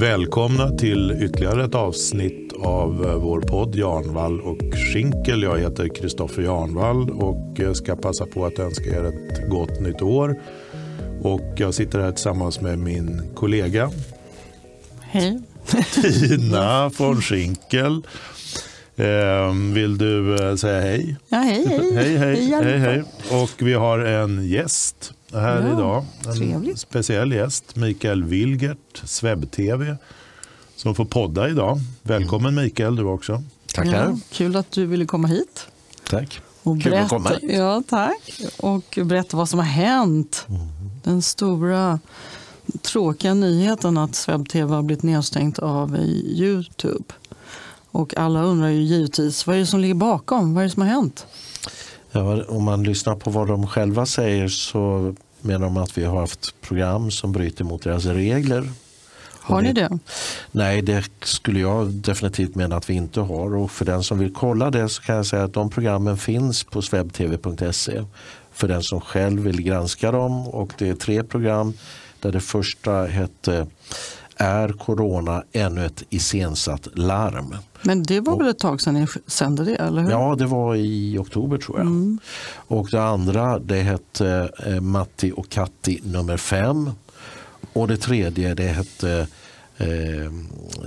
Välkomna till ytterligare ett avsnitt av eh, vår podd Jarnvall och Schinkel. Jag heter Kristoffer Jarnvall och eh, ska passa på att önska er ett gott nytt år. Och jag sitter här tillsammans med min kollega Hej. Tina von Schinkel. Eh, vill du eh, säga hej? Ja, hej, hej. Hej, hej, hej, hej. Och vi har en gäst här Ja, idag. En trevligt. speciell gäst, Mikael Wilgert, Swebb-TV, som får podda idag. Välkommen Mikael, du också. Tackar. Ja, kul att du ville komma hit. Tack. Och Kul att berätta, komma hit. Ja, tack. Och berätta vad som har hänt. Den stora tråkiga nyheten att Swebb-TV har blivit nedstängt av Youtube. Och alla undrar ju givetvis, vad är det som ligger bakom? Vad är det som har hänt? Ja, om man lyssnar på vad de själva säger så menar de att vi har haft program som bryter mot deras regler. Har ni det? Nej, det skulle jag definitivt mena att vi inte har. Och för den som vill kolla det så kan jag säga att de programmen finns på swebtv.se för den som själv vill granska dem. Och det är tre program där det första hette Är corona ännu ett iscensatt larm? Men det var väl ett tag sedan ni sände det, eller hur? Ja, det var i oktober tror jag. Och det andra det hette eh, Matti och Katti nummer fem. Och det tredje det hette eh,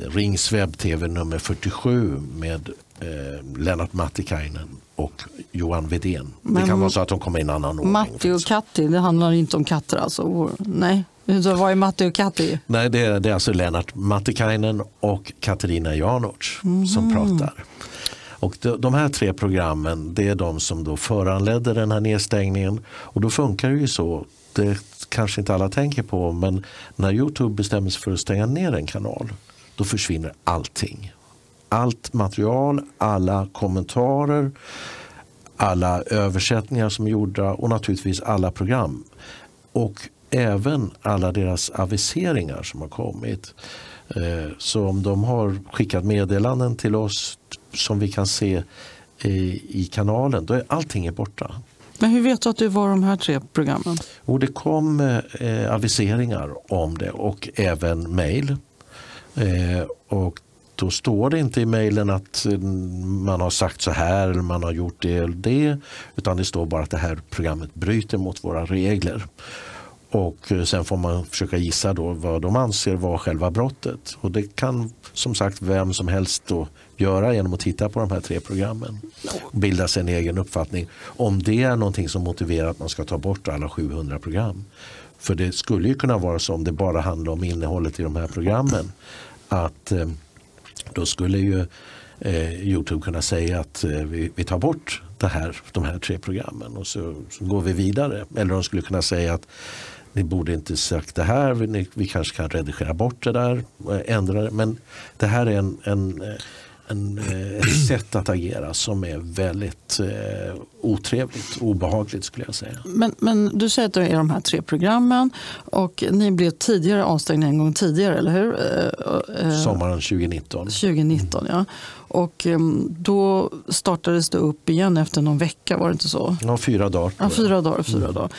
Rings webb-tv nummer 47 med eh, Lennart Mattikainen och Johan Vedén. det kan vara så att de kommer i en annan ordning. Matti och Katti, det handlar inte om katter alltså? Nej, Utan vad är Matti och Katti? Nej, det är, det är alltså Lennart Mattikainen och Katarina Janouch som pratar. Och de, de här tre programmen det är de som då föranledde den här nedstängningen. Och då funkar det ju så, det kanske inte alla tänker på, men när Youtube bestämmer sig för att stänga ner en kanal, då försvinner allting. Allt material, alla kommentarer, alla översättningar som är gjorda och naturligtvis alla program. Och även alla deras aviseringar som har kommit. Eh, Så om de har skickat meddelanden till oss som vi kan se i, kanalen, då är allting är borta. Men hur vet du att det var de här tre programmen? Och det kom eh, aviseringar om det och även mejl. Eh, och då står det inte i mejlen att man har sagt så här eller man har gjort det eller det. Utan det står bara att det här programmet bryter mot våra regler. Och eh, sen får man försöka gissa då vad de anser vara själva brottet. Och det kan som sagt vem som helst då göra genom att titta på de här tre programmen. Och bilda sig en egen uppfattning om det är någonting som motiverar att man ska ta bort alla 700 program. För det skulle ju kunna vara så om det bara handlar om innehållet i de här programmen. Att eh, då skulle ju eh, Youtube kunna säga att eh, vi, vi tar bort det här, de här tre programmen och så, så går vi vidare. Eller de skulle kunna säga att ni borde inte sagt det här, vi, vi kanske kan redigera bort det där, eh, ändra det. Men det här är en, en, eh, en, eh, ett sätt att agera som är väldigt eh, otrevligt, obehagligt skulle jag säga. Men, men du säger att det är de här tre programmen och ni blev tidigare avstängda en gång tidigare, eller hur? Eh, eh, Sommaren 2019. 2019, ja. Och em, då startades det upp igen efter någon vecka, var det inte så? Ja, fyra dagar. Ja, fyra dagar, fyra dagar.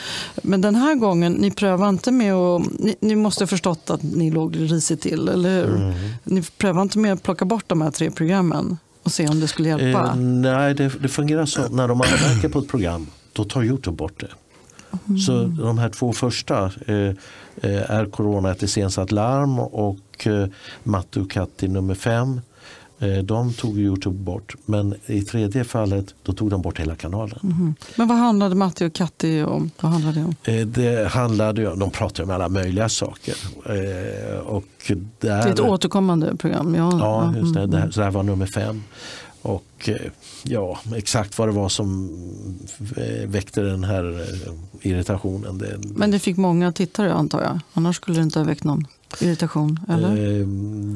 Men den här gången, ni prövar inte med att... Ni, ni måste förstått att ni låg risigt till, eller hur? Ni prövar inte med att plocka bort de här tre programmen och se om det skulle hjälpa? Eh, nej, det, det fungerar så. När de anmärker på ett program, då tar Youtube bort det. Så de här två första, eh, eh, är Corona ett iscensatt larm och eh, och Katti nummer fem, de tog Youtube bort. Men i tredje fallet, då tog de bort hela kanalen. Men vad handlade Matti och Katti om? Vad handlade det om? Eh, det handlade de pratade om alla möjliga saker. Eh, och där, Det är ett återkommande program. Ja, Ja, just det. mm. det, här, så det här var nummer fem. Och eh, ja, exakt vad det var som eh, väckte den här eh, irritationen. Det, Men det fick många tittare antar jag. Annars skulle det inte ha väckt någon irritation. Eller? eh,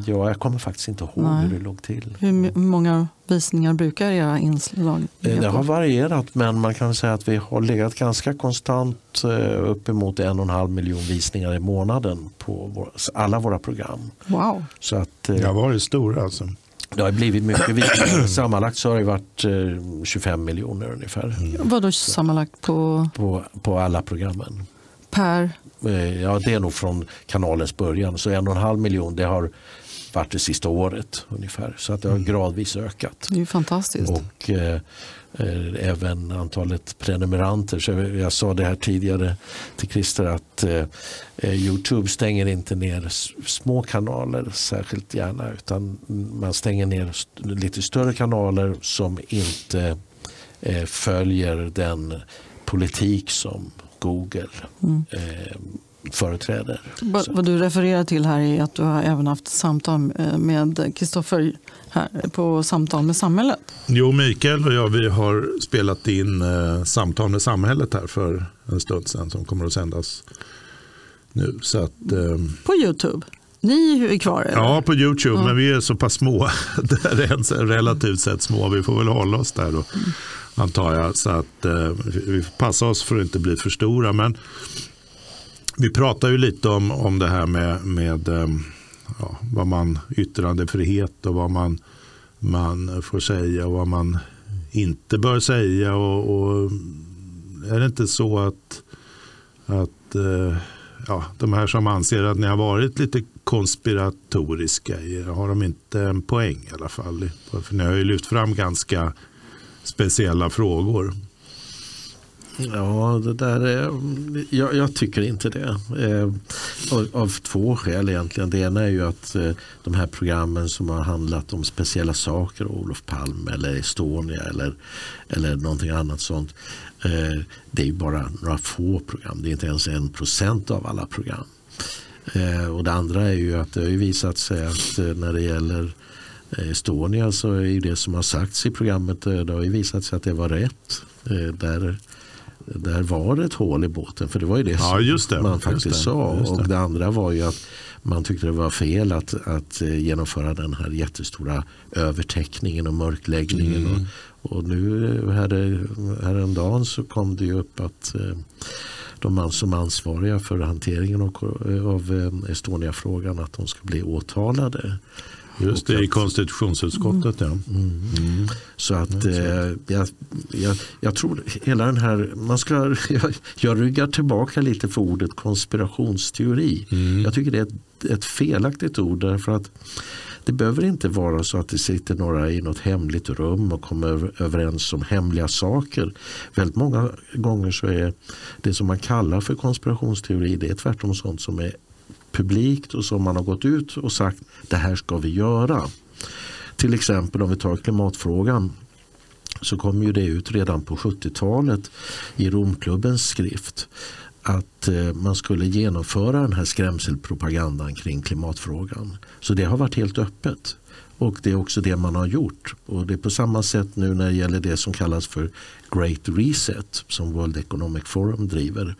ja, jag kommer faktiskt inte ihåg Nej. hur det låg till. Hur många visningar brukar era inslag Eh, Det har varierat men man kan säga att vi har legat ganska konstant eh, uppemot en och en halv miljon visningar i månaden på våra, alla våra program. Wow. Så att, eh, Jag var det stora alltså. det har blivit mycket visningar. Sammanlagt så har det varit eh, 25 miljoner ungefär Vadå sammanlagt på, på, på alla programmen. Per? Eh, ja, det är nog från kanalens början. Så en och en halv miljon det har varit det sista året ungefär. Så att det har Mm. gradvis ökat. Det är ju fantastiskt. Och eh, eh, även antalet prenumeranter. Så jag, jag sa det här tidigare till Christer att eh, eh, Youtube stänger inte ner små kanaler särskilt gärna utan man stänger ner lite större kanaler som inte eh, följer den politik som Google Mm. eh, företräder. Vad, vad du refererar till här är att du har även haft samtal eh, med Kristoffer här på Samtal med samhället. Jo, Mikael och jag vi har spelat in eh, Samtal med samhället här för en stund sedan som kommer att sändas nu. Så att, eh, På Youtube. Ni är kvar? eller? ja, på Youtube, Ja. men vi är så pass små. Relativt sett små. Vi får väl hålla oss där då, antar jag. Så att eh, vi får passa oss för att inte bli för stora. Men vi pratar ju lite om, om det här med, med eh, ja, vad man yttrandefrihet och vad man, man får säga och vad man inte bör säga. Och, och är det inte så att, att eh, ja, de här som anser att ni har varit lite konspiratoriska, har de inte en poäng i alla fall? För ni har ju lyft fram ganska speciella frågor. Ja, det där är, jag, jag tycker inte det. Eh, av, av två skäl egentligen. Det ena är ju att eh, de här programmen som har handlat om speciella saker, Olof Palme eller Estonia eller, eller någonting annat sånt. Eh, det är ju bara några få program. Det är inte ens en procent av alla program. Eh, och det andra är ju att det har ju visat sig att eh, när det gäller eh, Estonia så är det som har sagts i programmet, eh, det har ju visat sig att det var rätt. Eh, där där var det ett hål i båten. För det var ju det som det. man faktiskt det. sa. Det. Och det andra var ju att man tyckte det var fel att, att eh, genomföra den här jättestora övertäckningen och mörkläggningen. Mm. Och, och nu eh, här, häromdagen så kom det ju upp att eh, de som ansvariga för hanteringen av, av eh, Estonia-frågan att de ska bli åtalade. Just det, i konstitutionsutskottet. Ja. Mm. Så att eh, jag, jag, jag tror hela den här, man ska, jag, jag ryggar tillbaka lite för ordet konspirationsteori. Mm. Jag tycker det är ett, ett felaktigt ord därför att det behöver inte vara så att det sitter några i något hemligt rum och kommer överens om hemliga saker. Väldigt många gånger så är det som man kallar för konspirationsteori det är tvärtom sånt som är publikt och som man har gått ut och sagt det här ska vi göra. Till exempel om vi tar klimatfrågan så kom ju det ut redan på 70-talet i Romklubbens skrift att eh, man skulle genomföra den här skrämselpropagandan kring klimatfrågan. Så det har varit helt öppet. Och det är också det man har gjort. Och det är på samma sätt nu när det gäller det som kallas för Great Reset som World Economic Forum driver.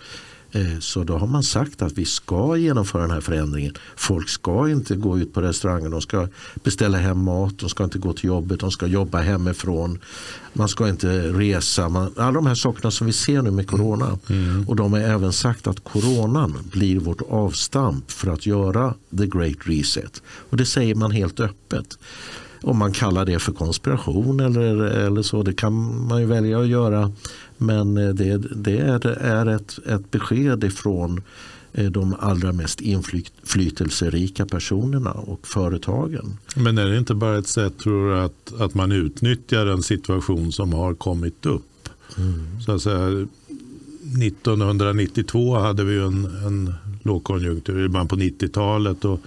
Eh, Så då har man sagt att vi ska genomföra den här förändringen. Folk ska inte gå ut på restaurangen, de ska beställa hem mat, de ska inte gå till jobbet, de ska jobba hemifrån. Man ska inte resa. Man, alla de här sakerna som vi ser nu med corona. Och de har även sagt att coronan blir vårt avstamp för att göra the great reset. Och det säger man helt öppet. Om man kallar det för konspiration eller, eller så, det kan man ju välja att göra. Men eh, det, det är, ett, ett besked ifrån eh, de allra mest inflytelserika personerna och företagen. Men är det inte bara ett sätt tror du, att, att man utnyttjar en situation som har kommit upp? Så att säga, 1992 hade vi en, en lågkonjunktur, i början på 90-talet. Och,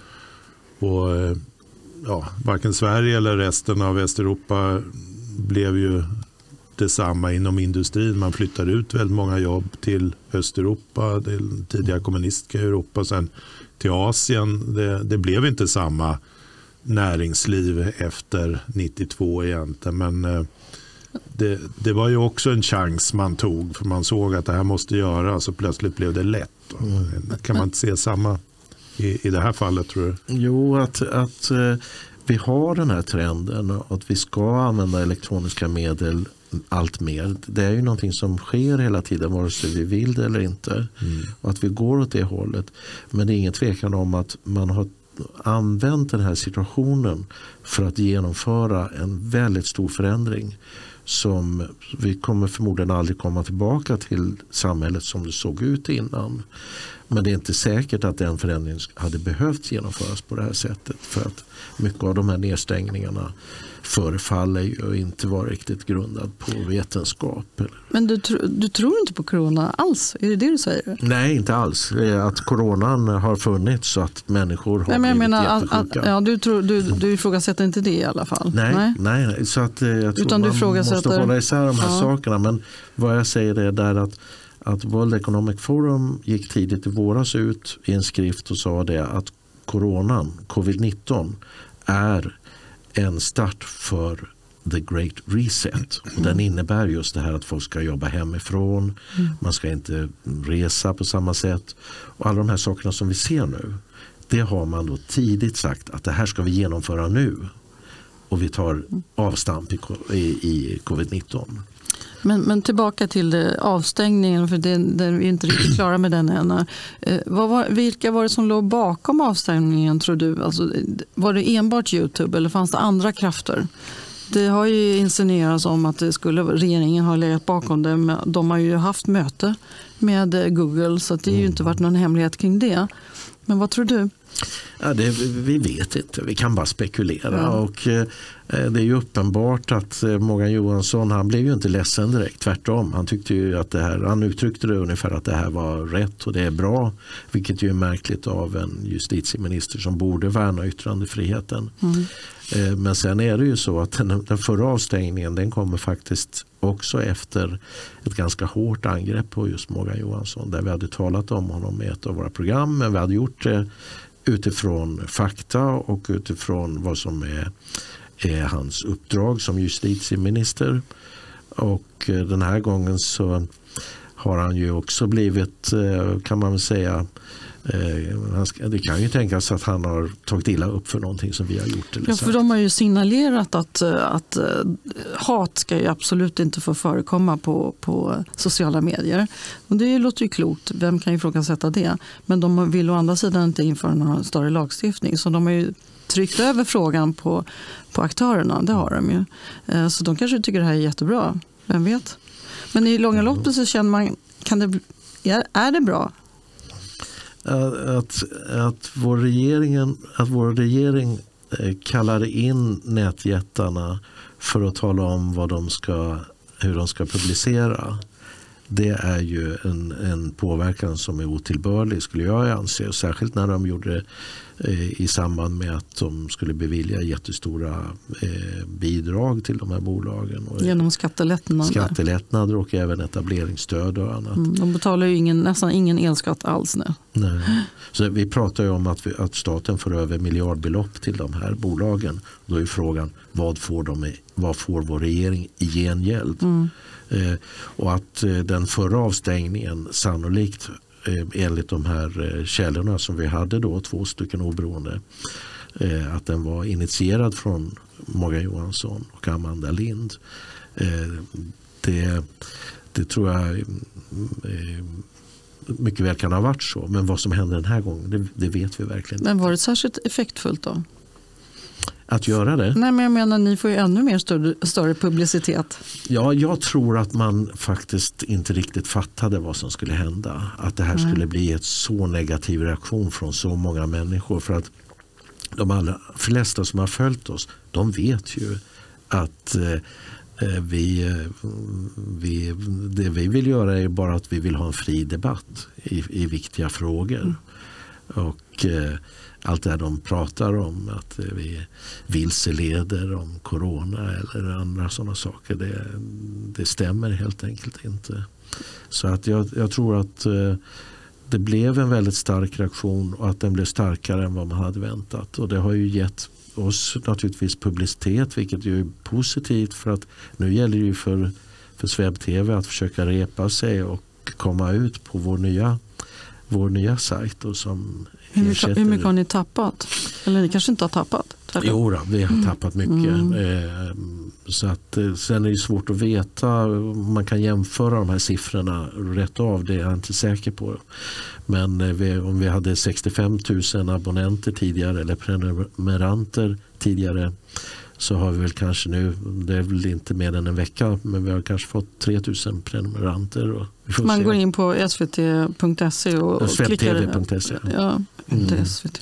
och, eh, ja, varken Sverige eller resten av Västeuropa blev ju detsamma inom industrin. Man flyttade ut väldigt många jobb till Östeuropa, till tidiga kommunistiska Europa, sen till Asien. Det, det blev inte samma näringsliv efter 92 egentligen. Men eh, det, det var ju också en chans man tog för man såg att det här måste göras och plötsligt blev det lätt. Kan man inte se samma i, i det här fallet tror du? Jo, att, att eh, vi har den här trenden att vi ska använda elektroniska medel allt mer. Det är ju någonting som sker hela tiden vare sig vi vill det eller inte. Och att vi går åt det hållet. Men det är ingen tvekan om att man har använt den här situationen för att genomföra en väldigt stor förändring. som vi kommer förmodligen aldrig komma tillbaka till samhället som det såg ut innan. Men det är inte säkert att den förändringen hade behövt genomföras på det här sättet. För att mycket av de här nedstängningarna förefaller ju inte vara riktigt grundad på vetenskap. Men du, du tror inte på corona alls? Är det det du säger? Nej, inte alls. Att coronan har funnits så att människor har Nej, men jag blivit menar, jättesjuka. Att, ja, du, tror, du, du ifrågasätter inte det i alla fall? Nej, nej. nej så att, eh, jag tror Utan du man måste hålla isär de här Ja. sakerna. Men vad jag säger är där att, att World Economic Forum gick tidigt i våras ut i en skrift och sa det att coronan, covid-19, är en start för the great reset. Och den innebär just det här att folk ska jobba hemifrån, man ska inte resa på samma sätt. Och alla de här sakerna som vi ser nu, det har man då tidigt sagt att det här ska vi genomföra nu. Och vi tar avstamp i, co- i, i covid-19. Men, men tillbaka till avstängningen, för det, det, vi är inte riktigt klara med den än. Eh, var, vilka var det som låg bakom avstängningen tror du? Alltså, var det enbart Youtube eller fanns det andra krafter? Det har ju insinuerats om att det skulle, regeringen har legat bakom det. men De har ju haft möte med eh, Google så det har ju inte varit någon hemlighet kring det. Men vad tror du? Ja, det, vi vet inte, vi kan bara spekulera. Ja. Och, eh, det är ju uppenbart att eh, Morgan Johansson han blev ju inte ledsen direkt, tvärtom. Han, tyckte ju att det här, han uttryckte det ungefär att det här var rätt och det är bra. Vilket ju är märkligt av en justitieminister som borde värna yttrandefriheten. Eh, Men sen är det ju så att den, den förra avstängningen den kommer faktiskt också efter ett ganska hårt angrepp på just Morgan Johansson. Där vi hade talat om honom i ett av våra program. Men vi hade gjort det utifrån fakta och utifrån vad som är, är hans uppdrag som justitieminister. Och eh, den här gången så har han ju också blivit, eh, kan man väl säga, eh, det kan ju tänkas att han har tagit illa upp för någonting som vi har gjort. Eller Ja, för de har ju signalerat att, eh, att eh, hat ska ju absolut inte få förekomma på, på sociala medier. Och det låter ju klokt, vem kan ifrågasätta det? Men de vill å andra sidan inte införa någon större lagstiftning. Så de har ju tryckt över frågan på, på aktörerna, det har de ju. Eh, Så de kanske tycker det här är jättebra, vem vet? Men i långa loppet så känner man, kan det, är det bra? Att, att, vår regeringen, att vår regering kallade kallar in nätjättarna för att tala om vad de ska, hur de ska publicera. Det är ju en, en påverkan som är otillbörlig skulle jag anse. Särskilt när de gjorde i samband med att de skulle bevilja jättestora eh, bidrag till de här bolagen. Genom skattelättnader? skattelättnader och även etableringsstöd och annat. Mm, de betalar ju ingen, nästan ingen elskatt alls nu. Nej. Så vi pratar ju om att, vi, att staten får över miljardbelopp till de här bolagen. Då är frågan vad får, de, vad får vår regering i gengäld? Eh, och att eh, den förra avstängningen sannolikt eh, enligt de här eh, källorna som vi hade då, två stycken oberoende, eh, att den var initierad från Morgan Johansson och Amanda Lind. Eh, det, det tror jag eh, mycket väl kan ha varit så. Men vad som hände den här gången, det, det vet vi verkligen inte. Men var det särskilt effektfullt då? Att göra det? Nej, men jag menar, ni får ju ännu mer större, större publicitet. Ja, jag tror att man faktiskt inte riktigt fattade vad som skulle hända. Att det här skulle bli ett så negativ reaktion från så många människor. För att de allra flesta som har följt oss, de vet ju att eh, eh, vi, eh, vi, det vi vill göra är bara att vi vill ha en fri debatt i, i viktiga frågor. Och eh, allt det här de pratar om, att vi vilseleder om corona eller andra sådana saker, det, det stämmer helt enkelt inte. Så att jag, jag tror att eh, det blev en väldigt stark reaktion och att den blev starkare än vad man hade väntat. Och det har ju gett oss naturligtvis publicitet vilket ju är positivt för att nu gäller det ju för, för Sveb TV att försöka repa sig och komma ut på vår nya, vår nya sajt. då, som hur mycket, hur mycket har ni tappat? Eller ni kanske inte har tappat? tvärtom. Jo, då, vi har tappat mycket. Eh, så att, eh, sen är det svårt att veta man kan jämföra de här siffrorna rätt av. Det är jag inte säker på. Men eh, vi, om vi hade 65 000 abonnenter tidigare eller prenumeranter tidigare så har vi väl kanske nu, det är väl inte mer än en vecka, men vi har kanske fått 3000 prenumeranter. Och Man se. går in på svt.se och, svt.se. Ja, mm. SVT.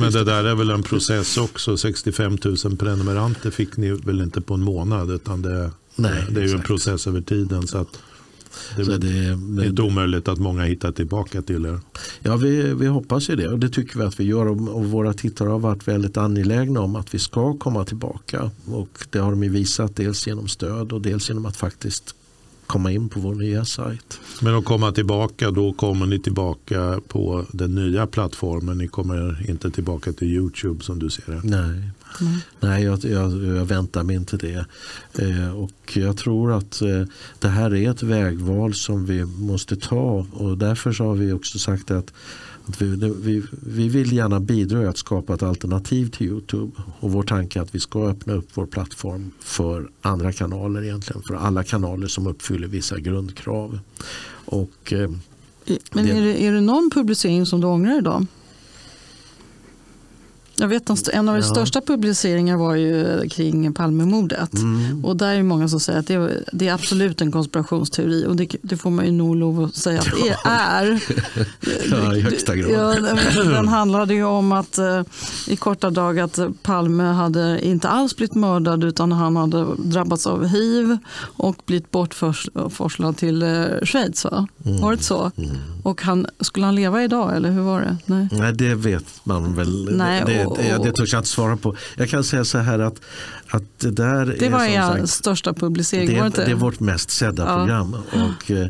men det där är väl en process också. 65 000 prenumeranter fick ni väl inte på en månad utan det, Nej, det är ju en process över tiden. Så att det, så det, det är inte omöjligt att många hittar tillbaka till er. Ja, vi, vi hoppas ju det och det tycker vi att vi gör. Och, våra tittare har varit väldigt angelägna om att vi ska komma tillbaka. Och det har de visat dels genom stöd och dels genom att faktiskt komma in på vår nya sajt. Men att komma tillbaka, då kommer ni tillbaka på den nya plattformen. Ni kommer inte tillbaka till Youtube som du ser det. Nej, Mm. Nej, jag, jag, jag, väntar mig inte det. Eh, och jag tror att eh, det här är ett vägval som vi måste ta och därför så har vi också sagt att, att vi, vi, vi vill gärna bidra till att skapa ett alternativ till Youtube. Och vår tanke är att vi ska öppna upp vår plattform för andra kanaler egentligen. För alla kanaler som uppfyller vissa grundkrav. Och, eh, Men är det, är det någon publicering som du ångrar idag? Jag vet en av de ja. största publiceringarna var ju kring Palmemordet. Mm. Och där är många som säger att det, det, är absolut en konspirationsteori. Och det, det, får man ju nog lov att säga att det är. ja, i högsta grad. Ja, den handlade ju om att eh, i korta drag att Palme hade inte alls blivit mördad utan han hade drabbats av hiv och blivit bortforslad till eh, Schweiz. Va? Mm. Var det så? Mm. Och han, skulle han leva idag eller hur var det? Nej, Nej det vet man väl. Nej, det, det, det törs jag inte svara på. Jag kan säga så här att, att det där Det var er största publicering, det, var det Det är vårt mest sedda ja. program. Och, Eh,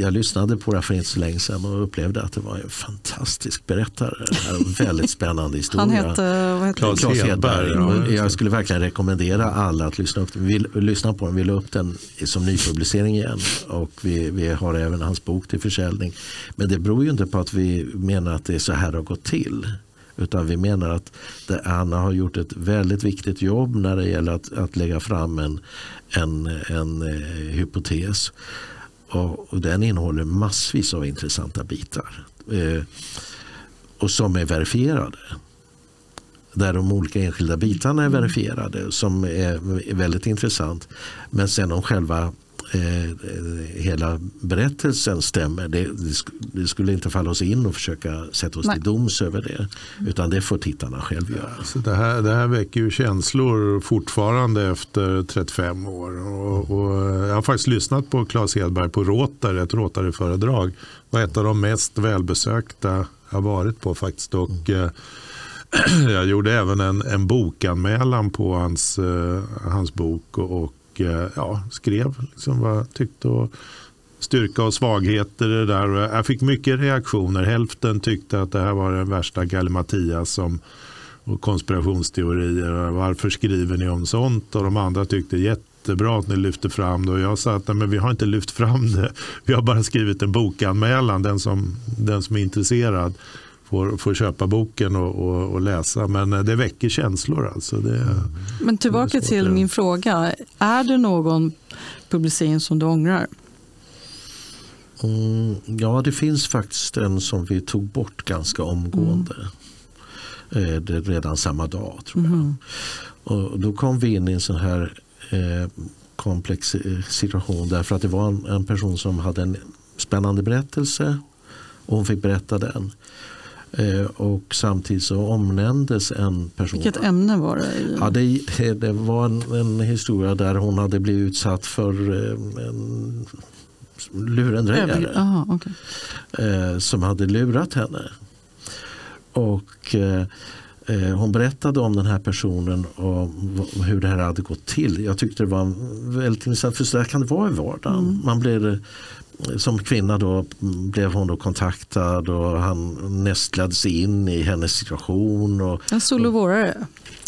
jag lyssnade på det för inte så länge sedan och upplevde att det var en fantastisk berättare. En väldigt spännande historia. Han hette, vad heter Claes Hedberg. Ja, jag skulle verkligen rekommendera alla att lyssna, upp, vi, lyssna på den. Vi la upp den som nypublicering igen och vi, vi har även hans bok till försäljning. Men det beror ju inte på att vi menar att det är så här det har gått till. Utan vi menar att det, Anna har gjort ett väldigt viktigt jobb när det gäller att, att lägga fram en, en, en eh, hypotes. Och, den innehåller massvis av intressanta bitar. Eh, och som är verifierade. Där de olika enskilda bitarna är verifierade som är, är väldigt intressant. Men sen om själva eh, hela berättelsen stämmer. Det, det, skulle inte falla oss in och försöka sätta oss Nej. till doms över det. Utan det får tittarna själv göra. Ja, så det, här, det här väcker ju känslor fortfarande efter 35 år. Och, och jag har faktiskt lyssnat på Claes Hedberg på Rotary, ett Rotary-föredrag. Det var ett av de mest välbesökta jag varit på faktiskt. Och, mm. Jag gjorde även en, en bokanmälan på hans, uh, hans bok. Och, och ja, skrev liksom vad jag tyckte. Och styrka och svagheter det där. Jag fick mycket reaktioner. Hälften tyckte att det här var den värsta gallimatias som och konspirationsteorier. Varför skriver ni om sånt? Och de andra tyckte jättebra att ni lyfte fram det. Och jag sa att nej, men vi har inte lyft fram det. Vi har bara skrivit en bokanmälan. Den som, den som är intresserad får, får köpa boken och, och, och, läsa. Men eh, det väcker känslor. Alltså. Det, Men tillbaka till min fråga. Är det någon publicering som du ångrar? Mm, ja, det finns faktiskt en som vi tog bort ganska omgående. Mm. Eh, det redan samma dag tror jag. Mm. Och då kom vi in i en sån här eh, komplex eh, situation därför att det var en, en person som hade en spännande berättelse och hon fick berätta den. Eh, och samtidigt så omnämndes en person. Vilket ämne var det? Ja, det, det var en, en, historia där hon hade blivit utsatt för eh, en lurendrejare. Aha, okay. Eh, som hade lurat henne. Och hon berättade om den här personen och hur det här hade gått till. Jag tyckte det var väldigt intressant för så där kan det vara i vardagen. Mm. Man blir som kvinna då blev hon då kontaktad och han nästlade sig in i hennes situation. Och, en solovårare?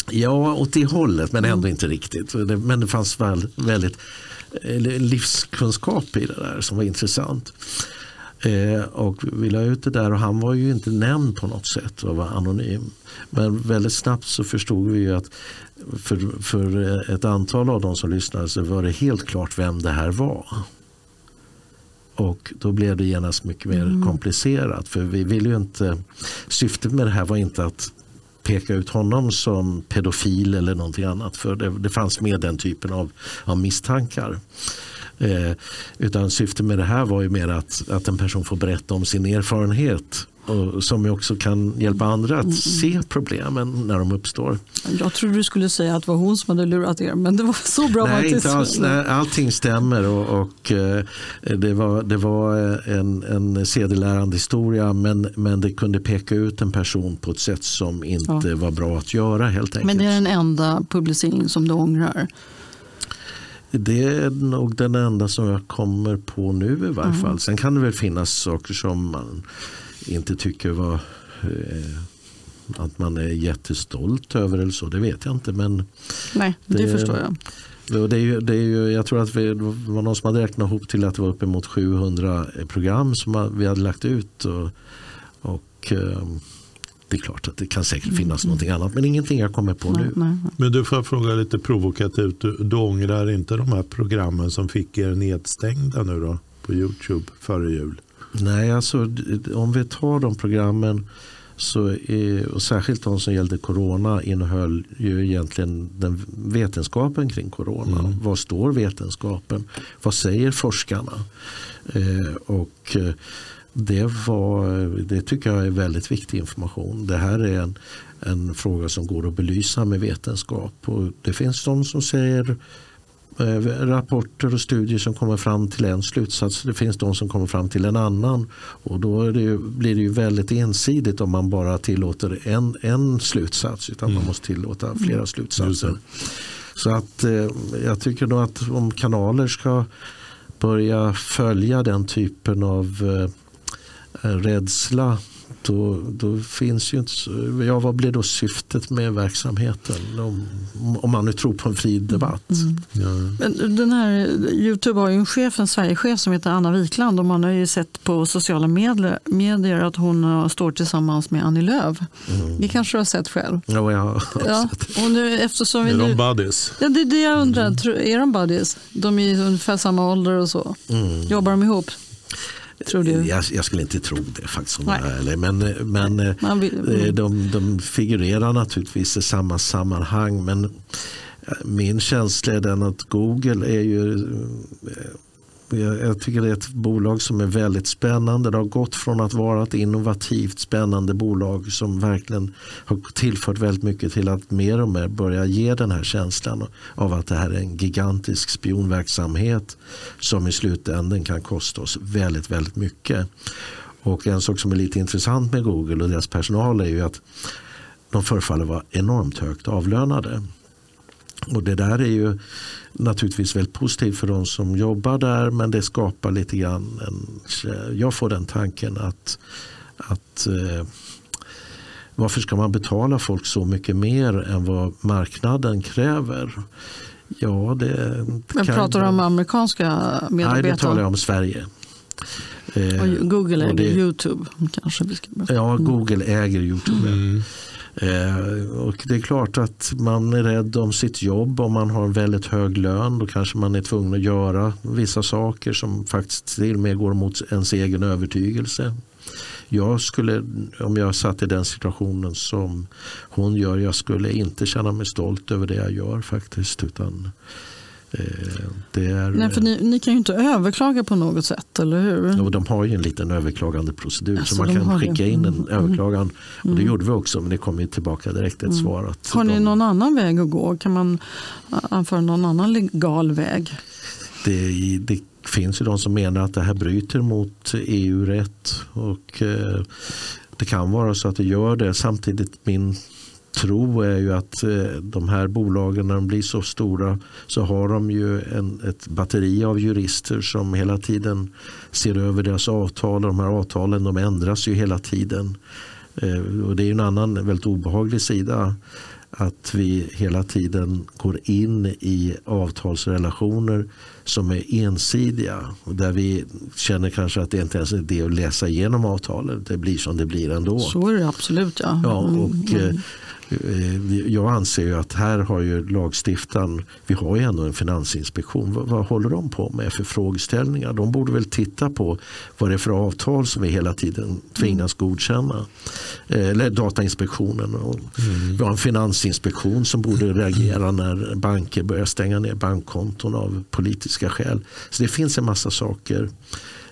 Ja, åt det hållet men ändå mm. inte riktigt. Men det fanns väl väldigt eh, livskunskap i det där som var intressant. Eh, och vi la ut det där och han var ju inte nämnd på något sätt och var anonym. Men väldigt snabbt så förstod vi att för, för ett antal av de som lyssnade så var det helt klart vem det här var. Och då blev det genast mycket mer mm. komplicerat. För vi vill ju inte, syftet med det här var inte att peka ut honom som pedofil eller någonting annat. För det, det fanns med den typen av, av misstankar. Eh, utan syftet med det här var ju mer att, att en person får berätta om sin erfarenhet och som också kan hjälpa andra att se problemen när de uppstår. Jag trodde du skulle säga att det var hon som hade lurat er, men det var så bra Nej, inte alls, nej, allting stämmer och, och eh, det, var, det var en, en sedelärande historia men, men det kunde peka ut en person på ett sätt som inte ja. var bra att göra helt enkelt. Men det är den enda publicering som du ångrar? Det är nog den enda som jag kommer på nu i varje mm. fall. Sen kan det väl finnas saker som man inte tycker var eh, att man är jättestolt över eller så. Det vet jag inte. Men Nej, det, det förstår jag. Det är ju, det är ju, jag tror att vi, det var någon som hade räknat ihop till att det var uppemot 700 program som vi hade lagt ut. Och, och eh, det är klart att det kan säkert finnas mm. någonting annat men ingenting jag kommer på nej, nu. Nej, nej. Men du får fråga lite provokativt. Du, du ångrar inte de här programmen som fick er nedstängda nu då på Youtube före jul? Nej, alltså om vi tar de programmen så är, och särskilt de som gällde corona innehöll ju egentligen den vetenskapen kring corona. Mm. Vad står vetenskapen? Vad säger forskarna? Eh, och eh, det, var, det tycker jag är väldigt viktig information. Det här är en, en fråga som går att belysa med vetenskap. Och det finns de som säger rapporter och studier som kommer fram till en slutsats. Det finns de som kommer fram till en annan. Och då det ju, blir det ju väldigt ensidigt om man bara tillåter en, en slutsats. Utan mm. man måste tillåta flera slutsatser. Så att eh, jag tycker nog att om kanaler ska börja följa den typen av eh, rädsla då, då finns ju inte, ja, vad blir då syftet med verksamheten om, om man nu tror på en fri debatt? Mm. Ja. Men den här, Youtube har ju en chef, en Sverigechef som heter Anna Wikland och man har ju sett på sociala medier, medier att hon står tillsammans med Annie Lööf. Mm. Det kanske du har sett själv? Ja, jag har ja. sett och nu, eftersom vi är nu, de buddies? Ja, det är det jag undrar. Mm. Är de buddies? De är ungefär samma ålder och så. Mm. Jobbar de ihop? Tror du? Jag, jag, skulle inte tro det faktiskt. Om jag men men vill, mm. de, de figurerar naturligtvis i samma sammanhang. Men eh, min känsla är den att Google är ju jag tycker det är ett bolag som är väldigt spännande. Det har gått från att vara ett innovativt spännande bolag som verkligen har tillfört väldigt mycket till att mer och mer börja ge den här känslan av att det här är en gigantisk spionverksamhet som i slutändan kan kosta oss väldigt, väldigt mycket. Och en sak som är lite intressant med Google och deras personal är ju att de förefaller vara enormt högt avlönade. Och det där är ju naturligtvis väldigt positivt för de som jobbar där men det skapar lite grann en, jag får den tanken att, att eh, varför ska man betala folk så mycket mer än vad marknaden kräver? Ja, det, men pratar du om amerikanska medarbetare? Nej, det talar jag om Sverige. Och Google äger det, Youtube kanske vi ska Ja, Google äger Youtube. Mm. Eh, och det är klart att man är rädd om sitt jobb. Om man har en väldigt hög lön då kanske man är tvungen att göra vissa saker som faktiskt till och med går mot ens egen övertygelse. Jag skulle, om jag satt i den situationen som hon gör, jag skulle inte känna mig stolt över det jag gör faktiskt. Utan Eh, är, Nej, för ni, ni, kan ju inte överklaga på något sätt, eller hur? Jo, de har ju en liten överklagande procedur alltså, så man kan skicka in en mm. överklagan. Mm. Och det gjorde vi också men det kom ju tillbaka direkt ett mm. svar. Att har ni de, någon annan väg att gå? Kan man anföra någon annan legal väg? Det, det finns ju de som menar att det här bryter mot EU-rätt och eh, det kan vara så att det gör det. Samtidigt min tro är ju att eh, de här bolagen när de blir så stora så har de ju en, ett batteri av jurister som hela tiden ser över deras avtal. De här avtalen de ändras ju hela tiden. Eh, och det är en annan väldigt obehaglig sida att vi hela tiden går in i avtalsrelationer som är ensidiga. Där vi känner kanske att det inte ens är det att läsa igenom avtalet. Det blir som det blir ändå. Så är det absolut. Ja. Ja, och, Mm. Eh, jag anser ju att här har ju lagstiftaren, vi har ju ändå en finansinspektion. Vad, vad håller de på med för frågeställningar? De borde väl titta på vad det är för avtal som vi hela tiden tvingas godkänna. Eh, Eller Datainspektionen. Och Vi har en finansinspektion som borde reagera när banker börjar stänga ner bankkonton av politiska skäl. Så det finns en massa saker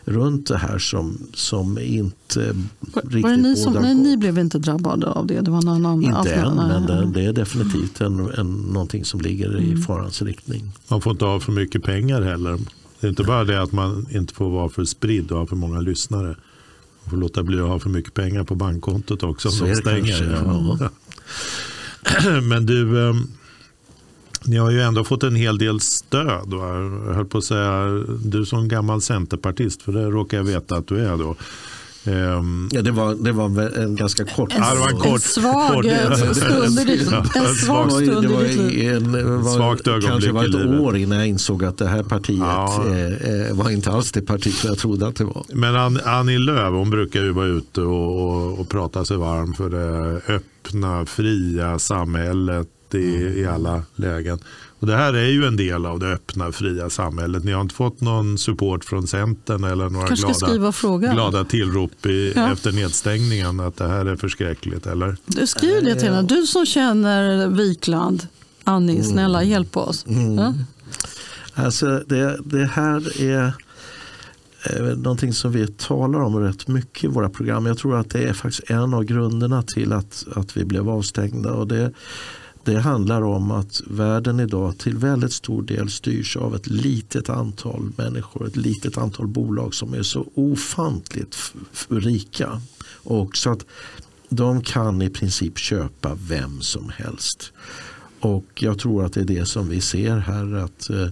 runt det här som, som inte Var, riktigt var det ni som, nej, ni blev inte drabbade av det? Det var en annan Inte än, men det, det är definitivt en, en, någonting som ligger i farans riktning. Man får inte ha för mycket pengar heller. Det är inte bara det att man inte får vara för spridd och ha för många lyssnare. Man får låta bli att ha för mycket pengar på bankkontot också om Så de stänger. kanske, ja. Men du, eh, ni har ju ändå fått en hel del stöd. Va? Jag höll på att säga, du som gammal centerpartist, för det råkar jag veta att du är då. Ehm, Ja, det, var, det var väl en ganska kort... Ja, var en En kort- svag kort- stund i ditt, Ja, en en svag Det var, stund i var, ditt liv. en, det var Svagt ögonblick kanske var ett år innan jag insåg att det här partiet Ja. eh, eh, var inte alls det parti som jag trodde att det var. Men Ann- Annie Lööf hon brukar ju vara ute och, och, och prata sig varm för det öppna, fria samhället i, i alla lägen. Och det här är ju en del av det öppna, fria samhället. Ni har inte fått någon support från Centern eller några glada, glada tillrop i, Ja. efter nedstängningen att det här är förskräckligt, eller? Du skriver det till henne. Du som känner Wikland, Annie, snälla hjälp oss. Ja? Alltså det, det här är eh, någonting som vi talar om rätt mycket i våra program. Jag tror att det är faktiskt en av grunderna till att, att vi blev avstängda. Och det, det handlar om att världen idag till väldigt stor del styrs av ett litet antal människor, ett litet antal bolag som är så ofantligt rika. Och så att de kan i princip köpa vem som helst. Och jag tror att det är det som vi ser här. att eh,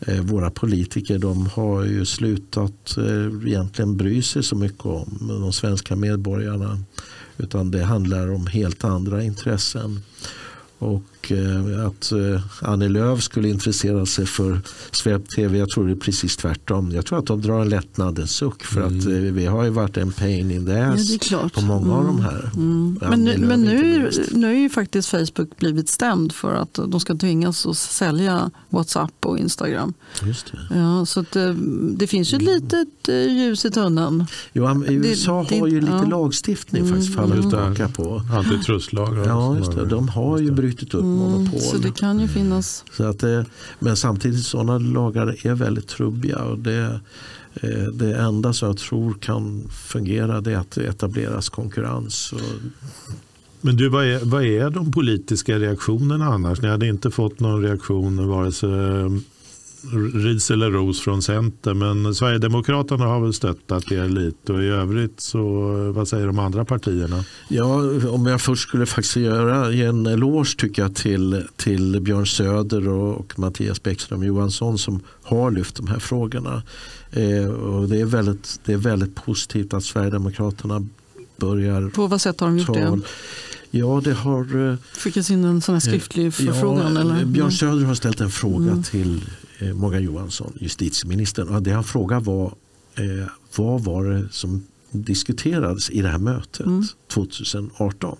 eh Våra politiker de har ju slutat eh, egentligen bry sig så mycket om de svenska medborgarna. Utan det handlar om helt andra intressen. Oh. Och eh, att eh, Annie Lööf skulle intressera sig för Svep TV, jag tror det är precis tvärtom. Jag tror att de drar en lättnadens suck för att eh, vi har ju varit en pain in the Ja, ass det klart. på många av de här. Mm. Men, nu, men nu, nu är ju faktiskt Facebook blivit stämd för att de ska tvingas att sälja WhatsApp och Instagram. Just det. Ja, så att, eh, det finns ju ett litet ljus i tunneln. Jo, USA det- har ju lite ja. lagstiftning faktiskt för alla det. på. Antitrustlagar. Ja, och just det. De har ju brutit upp monopol. Så det kan ju finnas. Så att det, men samtidigt sådana lagar är väldigt trubbiga. Och det, eh, det enda som jag tror kan fungera det är att det etableras konkurrens. Och, Men du, vad är, vad är de politiska reaktionerna annars? Ni hade inte fått någon reaktion vare sig ris eller ros från Centern. Men Sverigedemokraterna har väl stöttat er lite och i övrigt så eh, vad säger de andra partierna? ja, om jag först skulle faktiskt göra, ge en eloge tycker jag till, till Björn Söder och, och Mattias Bäckström Johansson som har lyft de här frågorna. Eh, och det, är väldigt, det är väldigt positivt att Sverigedemokraterna börjar På vad sätt har de gjort det? tal. Ja, det har... eh, Skickas in en sån här skriftlig förfrågan? Ja, eller? Mm. Björn Söder har ställt en fråga till eh, Morgan Johansson, justitieministern. Och det han frågade var eh, vad var det som diskuterades i det här mötet Mm. 2018?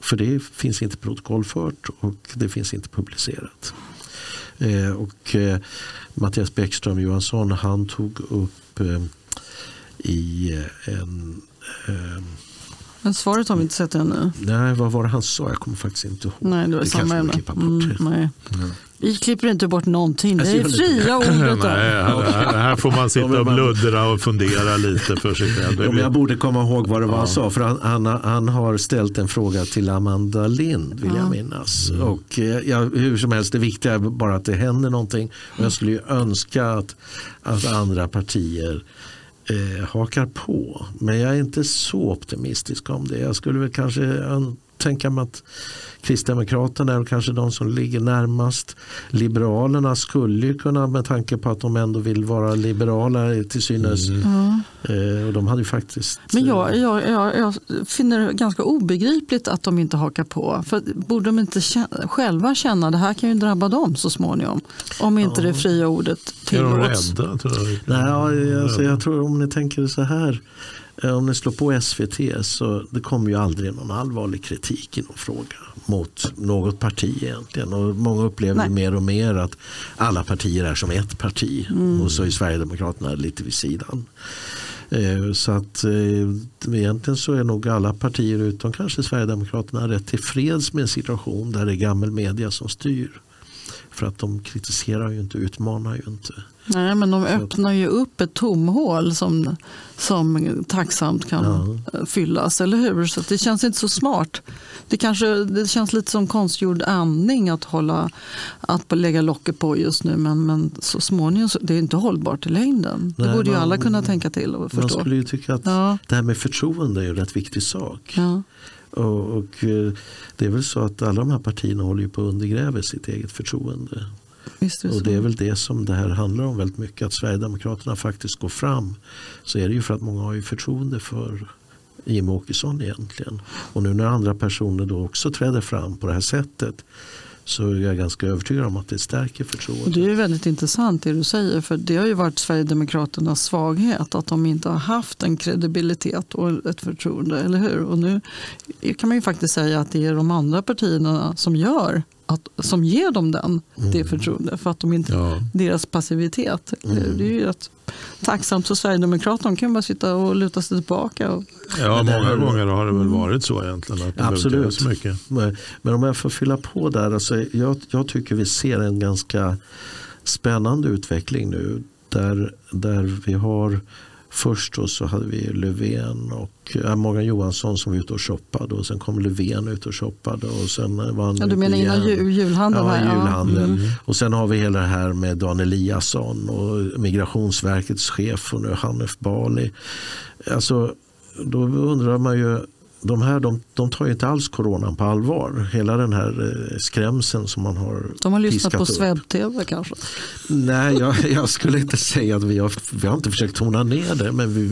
För det finns inte protokollfört och det finns inte publicerat. Eh, och eh, Mattias Bäckström Johansson han tog upp eh, i eh, en eh, Men svaret har vi inte sett ännu. Nej, vad var det han sa? Jag kommer faktiskt inte ihåg. Nej, det var det samma ämne. Mm, nej. Vi klipper inte bort någonting. Det är Alltså, vet fria ordet. Nej, här, här får man Ja, sitta och bluddra och fundera lite för sig själv. Ja, jag borde komma ihåg vad det var han sa. För han, han, han har ställt en fråga till Amanda Lind vill jag minnas. Och, eh, ja, hur som helst, det viktiga är bara att det händer någonting. Och jag skulle ju önska att, att andra partier eh, hakar på. Men jag är inte så optimistisk om det. Jag skulle väl kanske tänka mig att Kristdemokraterna är kanske de som ligger närmast. Liberalerna skulle ju kunna med tanke på att de ändå vill vara liberala till synes Ja. Eh, och de hade ju faktiskt... Men jag, jag, jag, jag finner det ganska obegripligt att de inte hakar på. För Borde de inte känna, själva känna att det här kan ju drabba dem så småningom? Om inte det fria ordet Är de tillåts. rädda? Tror jag? Nej, alltså, jag tror om ni tänker så här. Eh, Om ni slår på SVT så det kommer ju aldrig någon allvarlig kritik i någon fråga mot något parti egentligen. Och många upplever Nej. mer och mer att alla partier är som ett parti och så är Sverigedemokraterna lite vid sidan. Eh, Så att eh, egentligen så är nog alla partier utom kanske Sverigedemokraterna rätt tillfreds med en situation där det är gammal media som styr. För att de kritiserar ju inte, utmanar ju inte. Nej, men de öppnar ju upp ett tomhål som, som tacksamt kan fyllas, eller hur? Så det känns inte så smart. Det, kanske, det känns lite som konstgjord andning att, hålla, att lägga locket på just nu, men, men så småningom så, det är inte hållbart i längden. Det Nej, borde ju man- alla kunna tänka till och Man förstå. skulle ju tycka att Ja. det här med förtroende är en rätt viktig sak. Ja. Och, och eh, det är väl så att alla de här partierna håller ju på att undergräva sitt eget förtroende. Det Och det är väl det som det här handlar om väldigt mycket. Att Sverigedemokraterna faktiskt går fram. Så är det ju för att många har ju förtroende för Jimmie Åkesson egentligen. Och nu när andra personer då också träder fram på det här sättet. Så är jag ganska övertygad om att det stärker förtroendet. det är väldigt intressant det du säger, för det har ju varit Sverigedemokraternas svaghet, att de inte har haft en kredibilitet och ett förtroende, eller hur? Och nu kan man ju faktiskt säga att det är de andra partierna som gör att, som ger dem den, det förtroendet, för att de inte, Ja. deras passivitet. Det är ju rätt tacksamt för Sverigedemokraterna, de kan bara sitta och luta sig tillbaka. Och, Ja, många gånger har det väl varit så egentligen. Att det Absolut. så mycket. Men, men om jag får fylla på där. Alltså jag, jag tycker vi ser en ganska spännande utveckling nu. Där, där vi har Först då så hade vi Löfven och ja, Morgan Johansson som var ute och shoppade och sen kom Löfven ut och shoppade och sen var han ja, du menar innan jul, julhandeln? Ja, här, ja. julhandeln. Mm. Och sen har vi hela det här med Dan Eliasson och Migrationsverkets chef och nu Hanif Bali. Alltså, då undrar man ju, de här de, de tar ju inte alls coronan på allvar. Hela den här eh, skrämseln som man har De har lyssnat på. Sveb-TV kanske? Nej, jag, jag skulle inte säga att vi har, vi har inte försökt tona ner det. Men vi,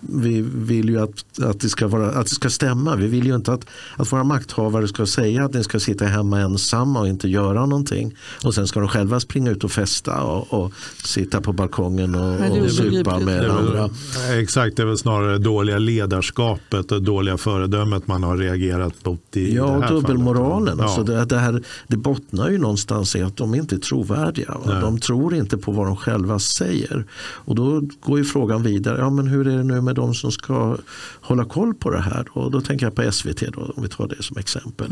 vi vill ju att, att, det ska vara, att det ska stämma. Vi vill ju inte att, att våra makthavare ska säga att ni ska sitta hemma ensamma och inte göra någonting. Och sen ska de själva springa ut och festa och, och sitta på balkongen och, Nej, och supa med andra. exakt, det är väl snarare dåliga ledarskapet och dåliga föredömet man har reagerat mot i Ja, det här dubbelmoralen. fallet. Alltså Ja. det, det, här, det bottnar ju någonstans i att de inte är trovärdiga. De tror inte på vad de själva säger. Och då går ju frågan vidare. Ja, men hur är det nu med de som ska hålla koll på det här? Och då tänker jag på SVT, då, om vi tar det som exempel.